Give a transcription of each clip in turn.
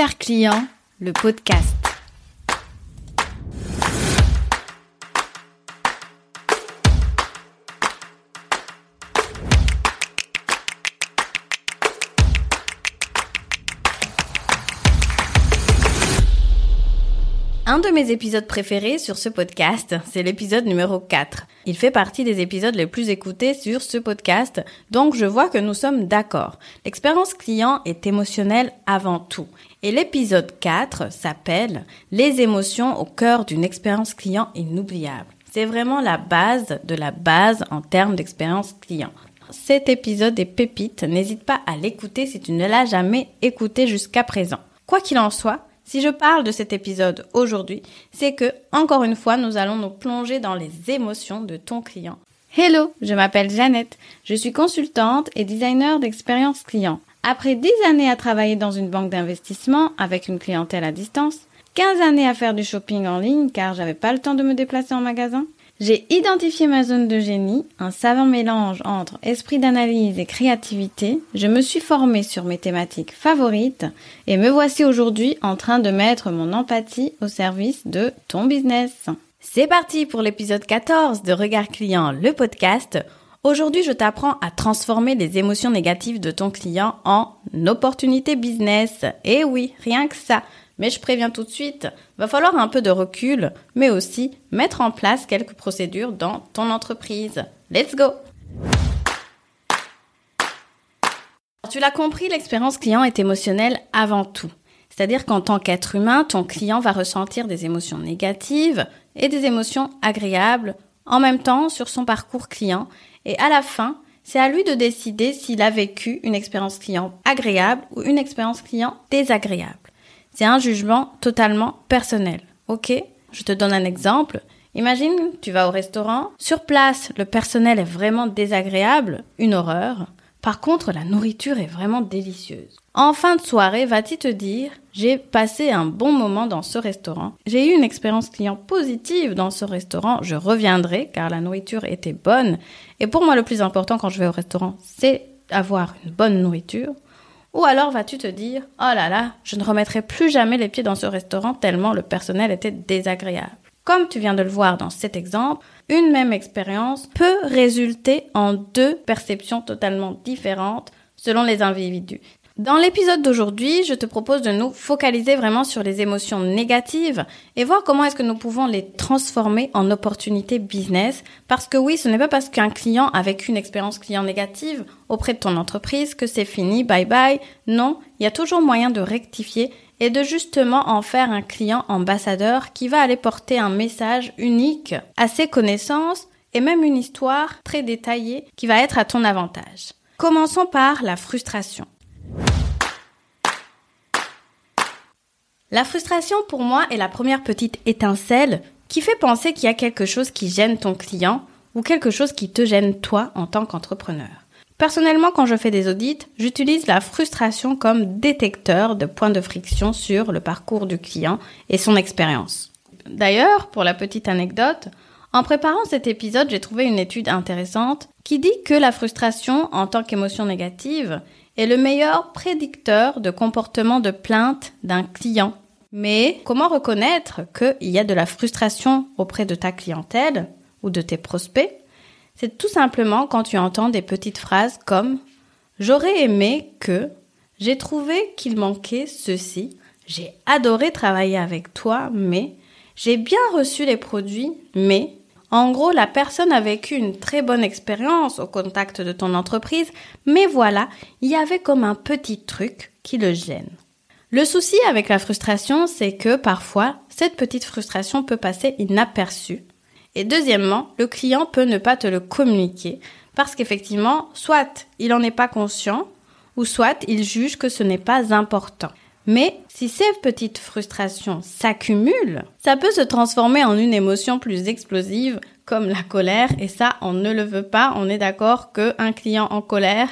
Regard client, le podcast. De mes épisodes préférés sur ce podcast, c'est l'épisode numéro 4. Il fait partie des épisodes les plus écoutés sur ce podcast, donc je vois que nous sommes d'accord. L'expérience client est émotionnelle avant tout. Et l'épisode 4 s'appelle Les émotions au cœur d'une expérience client inoubliable. C'est vraiment la base de la base en termes d'expérience client. Cet épisode est pépite, n'hésite pas à l'écouter si tu ne l'as jamais écouté jusqu'à présent. Quoi qu'il en soit, si je parle de cet épisode aujourd'hui, c'est que, encore une fois, nous allons nous plonger dans les émotions de ton client. Hello, je m'appelle Jeannette, je suis consultante et designer d'expérience client. Après 10 années à travailler dans une banque d'investissement avec une clientèle à distance, 15 années à faire du shopping en ligne car j'avais pas le temps de me déplacer en magasin, j'ai identifié ma zone de génie, un savant mélange entre esprit d'analyse et créativité. Je me suis formée sur mes thématiques favorites et me voici aujourd'hui en train de mettre mon empathie au service de ton business. C'est parti pour l'épisode 14 de Regard Client, le podcast. Aujourd'hui, je t'apprends à transformer les émotions négatives de ton client en opportunité business. Et oui, rien que ça. Mais je préviens tout de suite, va falloir un peu de recul, mais aussi mettre en place quelques procédures dans ton entreprise. Let's go! Tu l'as compris, l'expérience client est émotionnelle avant tout. C'est-à-dire qu'en tant qu'être humain, ton client va ressentir des émotions négatives et des émotions agréables en même temps sur son parcours client. Et à la fin, c'est à lui de décider s'il a vécu une expérience client agréable ou une expérience client désagréable. C'est un jugement totalement personnel. Ok? Je te donne un exemple. Imagine, tu vas au restaurant. Sur place, le personnel est vraiment désagréable, une horreur. Par contre, la nourriture est vraiment délicieuse. En fin de soirée, vas-tu te dire, j'ai passé un bon moment dans ce restaurant. J'ai eu une expérience client positive dans ce restaurant. Je reviendrai car la nourriture était bonne. Et pour moi, le plus important quand je vais au restaurant, c'est avoir une bonne nourriture. Ou alors vas-tu te dire, oh là là, je ne remettrai plus jamais les pieds dans ce restaurant tellement le personnel était désagréable. Comme tu viens de le voir dans cet exemple, une même expérience peut résulter en deux perceptions totalement différentes selon les individus. Dans l'épisode d'aujourd'hui, je te propose de nous focaliser vraiment sur les émotions négatives et voir comment est-ce que nous pouvons les transformer en opportunités business. Parce que oui, ce n'est pas parce qu'un client a vécu une expérience client négative auprès de ton entreprise que c'est fini, bye bye. Non, il y a toujours moyen de rectifier et de justement en faire un client ambassadeur qui va aller porter un message unique à ses connaissances et même une histoire très détaillée qui va être à ton avantage. Commençons par la frustration. La frustration pour moi est la première petite étincelle qui fait penser qu'il y a quelque chose qui gêne ton client ou quelque chose qui te gêne toi en tant qu'entrepreneur. Personnellement, quand je fais des audits, j'utilise la frustration comme détecteur de points de friction sur le parcours du client et son expérience. D'ailleurs, pour la petite anecdote, en préparant cet épisode, j'ai trouvé une étude intéressante qui dit que la frustration en tant qu'émotion négative est le meilleur prédicteur de comportement de plainte d'un client. Mais comment reconnaître qu'il y a de la frustration auprès de ta clientèle ou de tes prospects? C'est tout simplement quand tu entends des petites phrases comme J'aurais aimé que, j'ai trouvé qu'il manquait ceci, j'ai adoré travailler avec toi, mais j'ai bien reçu les produits, mais en gros, la personne a vécu une très bonne expérience au contact de ton entreprise, mais voilà, il y avait comme un petit truc qui le gêne. Le souci avec la frustration, c'est que parfois, cette petite frustration peut passer inaperçue. Et deuxièmement, le client peut ne pas te le communiquer parce qu'effectivement, soit il n'en est pas conscient, ou soit il juge que ce n'est pas important. Mais si ces petites frustrations s'accumulent, ça peut se transformer en une émotion plus explosive comme la colère et ça on ne le veut pas, on est d'accord qu'un client en colère,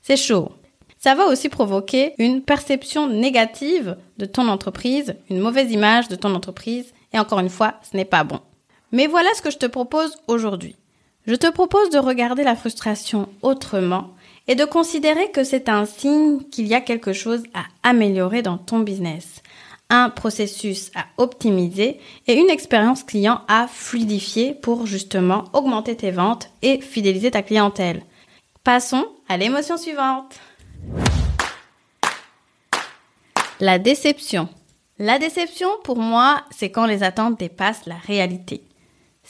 c'est chaud. Ça va aussi provoquer une perception négative de ton entreprise, une mauvaise image de ton entreprise et encore une fois, ce n'est pas bon. Mais voilà ce que je te propose aujourd'hui. Je te propose de regarder la frustration autrement et de considérer que c'est un signe qu'il y a quelque chose à améliorer dans ton business, un processus à optimiser et une expérience client à fluidifier pour justement augmenter tes ventes et fidéliser ta clientèle. Passons à l'émotion suivante. La déception. La déception, pour moi, c'est quand les attentes dépassent la réalité.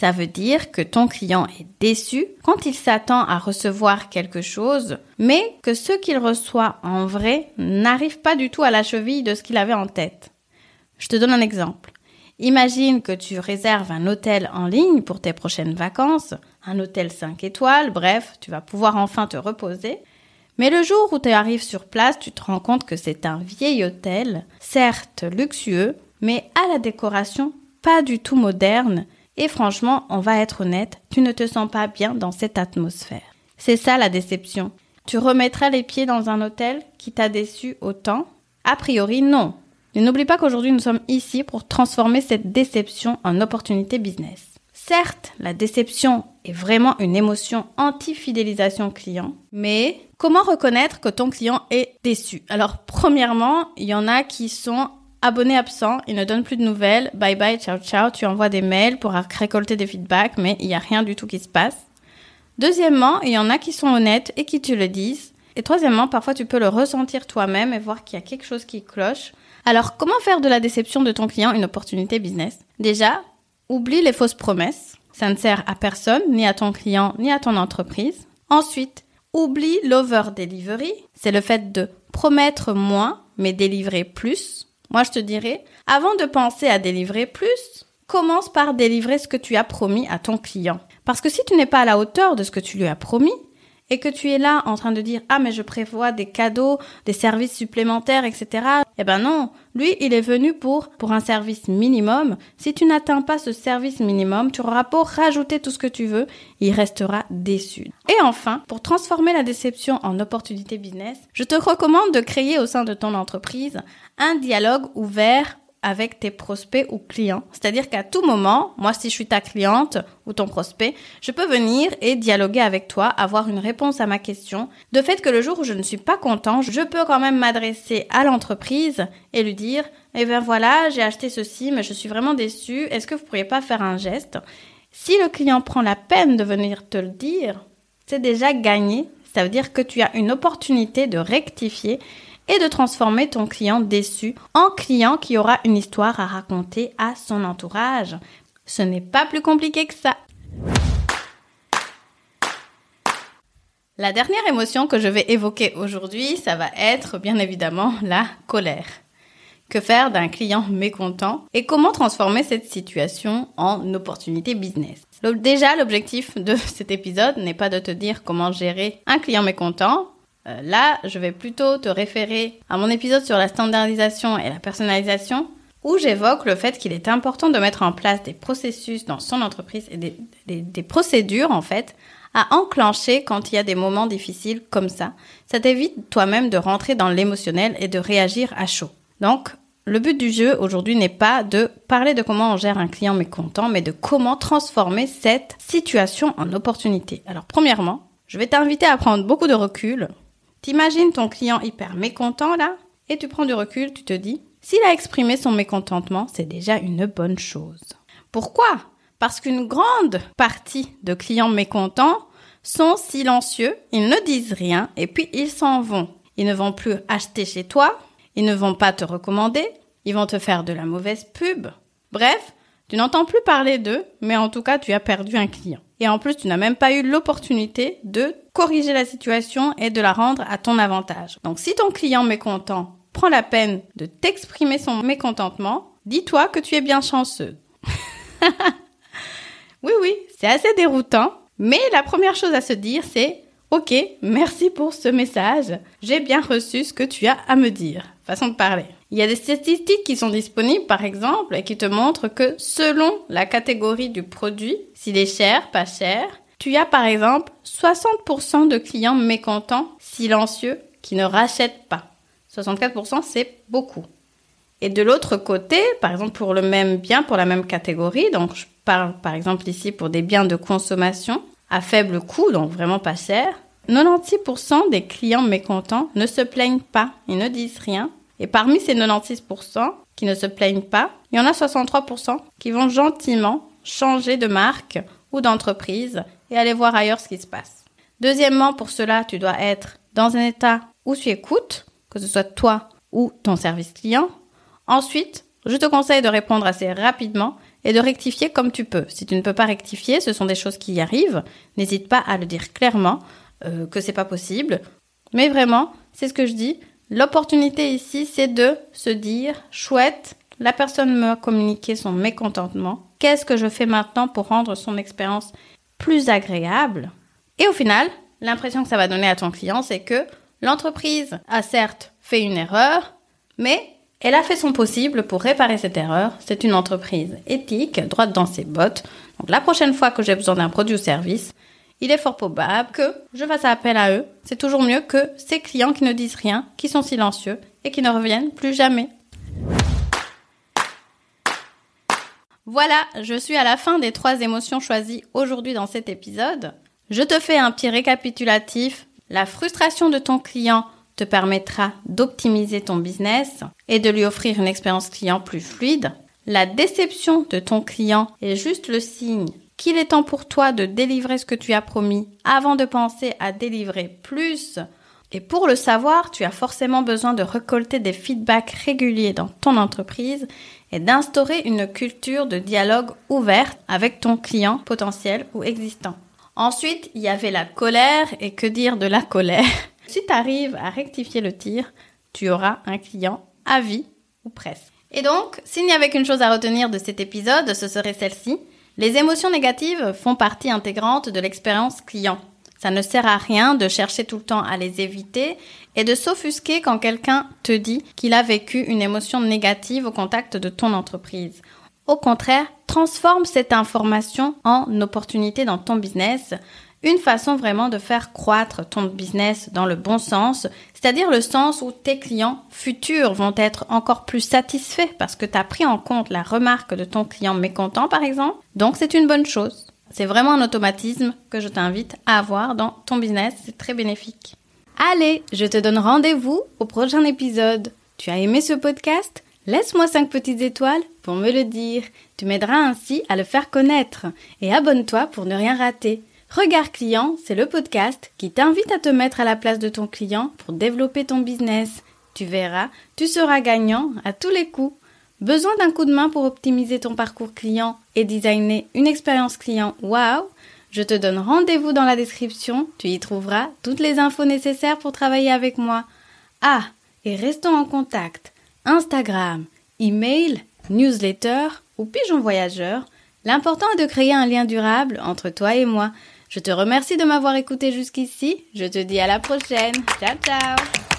Ça veut dire que ton client est déçu quand il s'attend à recevoir quelque chose, mais que ce qu'il reçoit en vrai n'arrive pas du tout à la cheville de ce qu'il avait en tête. Je te donne un exemple. Imagine que tu réserves un hôtel en ligne pour tes prochaines vacances, un hôtel 5 étoiles, bref, tu vas pouvoir enfin te reposer. Mais le jour où tu arrives sur place, tu te rends compte que c'est un vieil hôtel, certes luxueux, mais à la décoration pas du tout moderne et franchement, on va être honnête, tu ne te sens pas bien dans cette atmosphère. C'est ça la déception. Tu remettras les pieds dans un hôtel qui t'a déçu autant? A priori, non. Et n'oublie pas qu'aujourd'hui, nous sommes ici pour transformer cette déception en opportunité business. Certes, la déception est vraiment une émotion anti-fidélisation client, mais comment reconnaître que ton client est déçu? Alors, premièrement, il y en a qui sont abonné absent, il ne donne plus de nouvelles, bye bye, ciao ciao, tu envoies des mails pour récolter des feedbacks, mais il n'y a rien du tout qui se passe. Deuxièmement, il y en a qui sont honnêtes et qui te le disent. Et troisièmement, parfois tu peux le ressentir toi-même et voir qu'il y a quelque chose qui cloche. Alors, comment faire de la déception de ton client une opportunité business? Déjà, oublie les fausses promesses. Ça ne sert à personne, ni à ton client, ni à ton entreprise. Ensuite, oublie l'over delivery. C'est le fait de promettre moins, mais délivrer plus. Moi, je te dirais, avant de penser à délivrer plus, commence par délivrer ce que tu as promis à ton client. Parce que si tu n'es pas à la hauteur de ce que tu lui as promis, et que tu es là en train de dire ah mais je prévois des cadeaux, des services supplémentaires, etc. Eh ben non, lui il est venu pour pour un service minimum. Si tu n'atteins pas ce service minimum, tu auras beau rajouter tout ce que tu veux, il restera déçu. Et enfin, pour transformer la déception en opportunité business, je te recommande de créer au sein de ton entreprise un dialogue ouvert avec tes prospects ou clients. C'est-à-dire qu'à tout moment, moi si je suis ta cliente ou ton prospect, je peux venir et dialoguer avec toi, avoir une réponse à ma question. De fait que le jour où je ne suis pas content, je peux quand même m'adresser à l'entreprise et lui dire "Eh bien voilà, j'ai acheté ceci mais je suis vraiment déçu, est-ce que vous pourriez pas faire un geste? Si le client prend la peine de venir te le dire, c'est déjà gagné. Ça veut dire que tu as une opportunité de rectifier et de transformer ton client déçu en client qui aura une histoire à raconter à son entourage. Ce n'est pas plus compliqué que ça. La dernière émotion que je vais évoquer aujourd'hui, ça va être bien évidemment la colère. Que faire d'un client mécontent et comment transformer cette situation en opportunité business? Déjà, l'objectif de cet épisode n'est pas de te dire comment gérer un client mécontent, euh, là, je vais plutôt te référer à mon épisode sur la standardisation et la personnalisation où j'évoque le fait qu'il est important de mettre en place des processus dans son entreprise et des, des, procédures en fait à enclencher quand il y a des moments difficiles comme ça. Ça t'évite toi-même de rentrer dans l'émotionnel et de réagir à chaud. Donc, le but du jeu aujourd'hui n'est pas de parler de comment on gère un client mécontent, mais de comment transformer cette situation en opportunité. Alors, premièrement, je vais t'inviter à prendre beaucoup de recul T'imagines ton client hyper mécontent là et tu prends du recul, tu te dis, s'il a exprimé son mécontentement, c'est déjà une bonne chose. Pourquoi? Parce qu'une grande partie de clients mécontents sont silencieux, ils ne disent rien et puis ils s'en vont. Ils ne vont plus acheter chez toi, ils ne vont pas te recommander, ils vont te faire de la mauvaise pub. Bref, tu n'entends plus parler d'eux, mais en tout cas, tu as perdu un client. Et en plus, tu n'as même pas eu l'opportunité de corriger la situation et de la rendre à ton avantage. Donc si ton client mécontent prend la peine de t'exprimer son mécontentement, dis-toi que tu es bien chanceux. oui, oui, c'est assez déroutant, mais la première chose à se dire, c'est Ok, merci pour ce message. J'ai bien reçu ce que tu as à me dire. Façon de parler. Il y a des statistiques qui sont disponibles, par exemple, et qui te montrent que selon la catégorie du produit, s'il est cher, pas cher, tu as par exemple 60% de clients mécontents, silencieux, qui ne rachètent pas. 64% c'est beaucoup. Et de l'autre côté, par exemple pour le même bien, pour la même catégorie, donc je parle par exemple ici pour des biens de consommation, à faible coût, donc vraiment pas cher, 96% des clients mécontents ne se plaignent pas, ils ne disent rien. Et parmi ces 96% qui ne se plaignent pas, il y en a 63% qui vont gentiment changer de marque ou d'entreprise et aller voir ailleurs ce qui se passe. Deuxièmement, pour cela, tu dois être dans un état où tu écoutes, que ce soit toi ou ton service client. Ensuite, je te conseille de répondre assez rapidement et de rectifier comme tu peux. Si tu ne peux pas rectifier, ce sont des choses qui y arrivent. N'hésite pas à le dire clairement euh, que c'est pas possible. Mais vraiment, c'est ce que je dis. L'opportunité ici, c'est de se dire chouette, la personne m'a communiqué son mécontentement. Qu'est-ce que je fais maintenant pour rendre son expérience plus agréable? Et au final, l'impression que ça va donner à ton client, c'est que l'entreprise a certes fait une erreur, mais elle a fait son possible pour réparer cette erreur. C'est une entreprise éthique, droite dans ses bottes. Donc la prochaine fois que j'ai besoin d'un produit ou service, il est fort probable que je fasse appel à eux. C'est toujours mieux que ces clients qui ne disent rien, qui sont silencieux et qui ne reviennent plus jamais. Voilà, je suis à la fin des trois émotions choisies aujourd'hui dans cet épisode. Je te fais un petit récapitulatif. La frustration de ton client te permettra d'optimiser ton business et de lui offrir une expérience client plus fluide. La déception de ton client est juste le signe qu'il est temps pour toi de délivrer ce que tu as promis avant de penser à délivrer plus. Et pour le savoir, tu as forcément besoin de récolter des feedbacks réguliers dans ton entreprise et d'instaurer une culture de dialogue ouverte avec ton client potentiel ou existant. Ensuite, il y avait la colère et que dire de la colère? Si tu arrives à rectifier le tir, tu auras un client à vie ou presque. Et donc, s'il n'y avait qu'une chose à retenir de cet épisode, ce serait celle-ci. Les émotions négatives font partie intégrante de l'expérience client. Ça ne sert à rien de chercher tout le temps à les éviter et de s'offusquer quand quelqu'un te dit qu'il a vécu une émotion négative au contact de ton entreprise. Au contraire, transforme cette information en opportunité dans ton business une façon vraiment de faire croître ton business dans le bon sens, c'est-à-dire le sens où tes clients futurs vont être encore plus satisfaits parce que tu as pris en compte la remarque de ton client mécontent par exemple. Donc c'est une bonne chose. C'est vraiment un automatisme que je t'invite à avoir dans ton business, c'est très bénéfique. Allez, je te donne rendez-vous au prochain épisode. Tu as aimé ce podcast? Laisse-moi 5 petites étoiles pour me le dire. Tu m'aideras ainsi à le faire connaître. Et abonne-toi pour ne rien rater. Regard client, c'est le podcast qui t'invite à te mettre à la place de ton client pour développer ton business. Tu verras, tu seras gagnant à tous les coups. Besoin d'un coup de main pour optimiser ton parcours client et designer une expérience client? Waouh Je te donne rendez-vous dans la description, tu y trouveras toutes les infos nécessaires pour travailler avec moi. Ah, et restons en contact. Instagram, email, newsletter ou pigeon voyageur. L'important est de créer un lien durable entre toi et moi. Je te remercie de m'avoir écouté jusqu'ici. Je te dis à la prochaine. Ciao ciao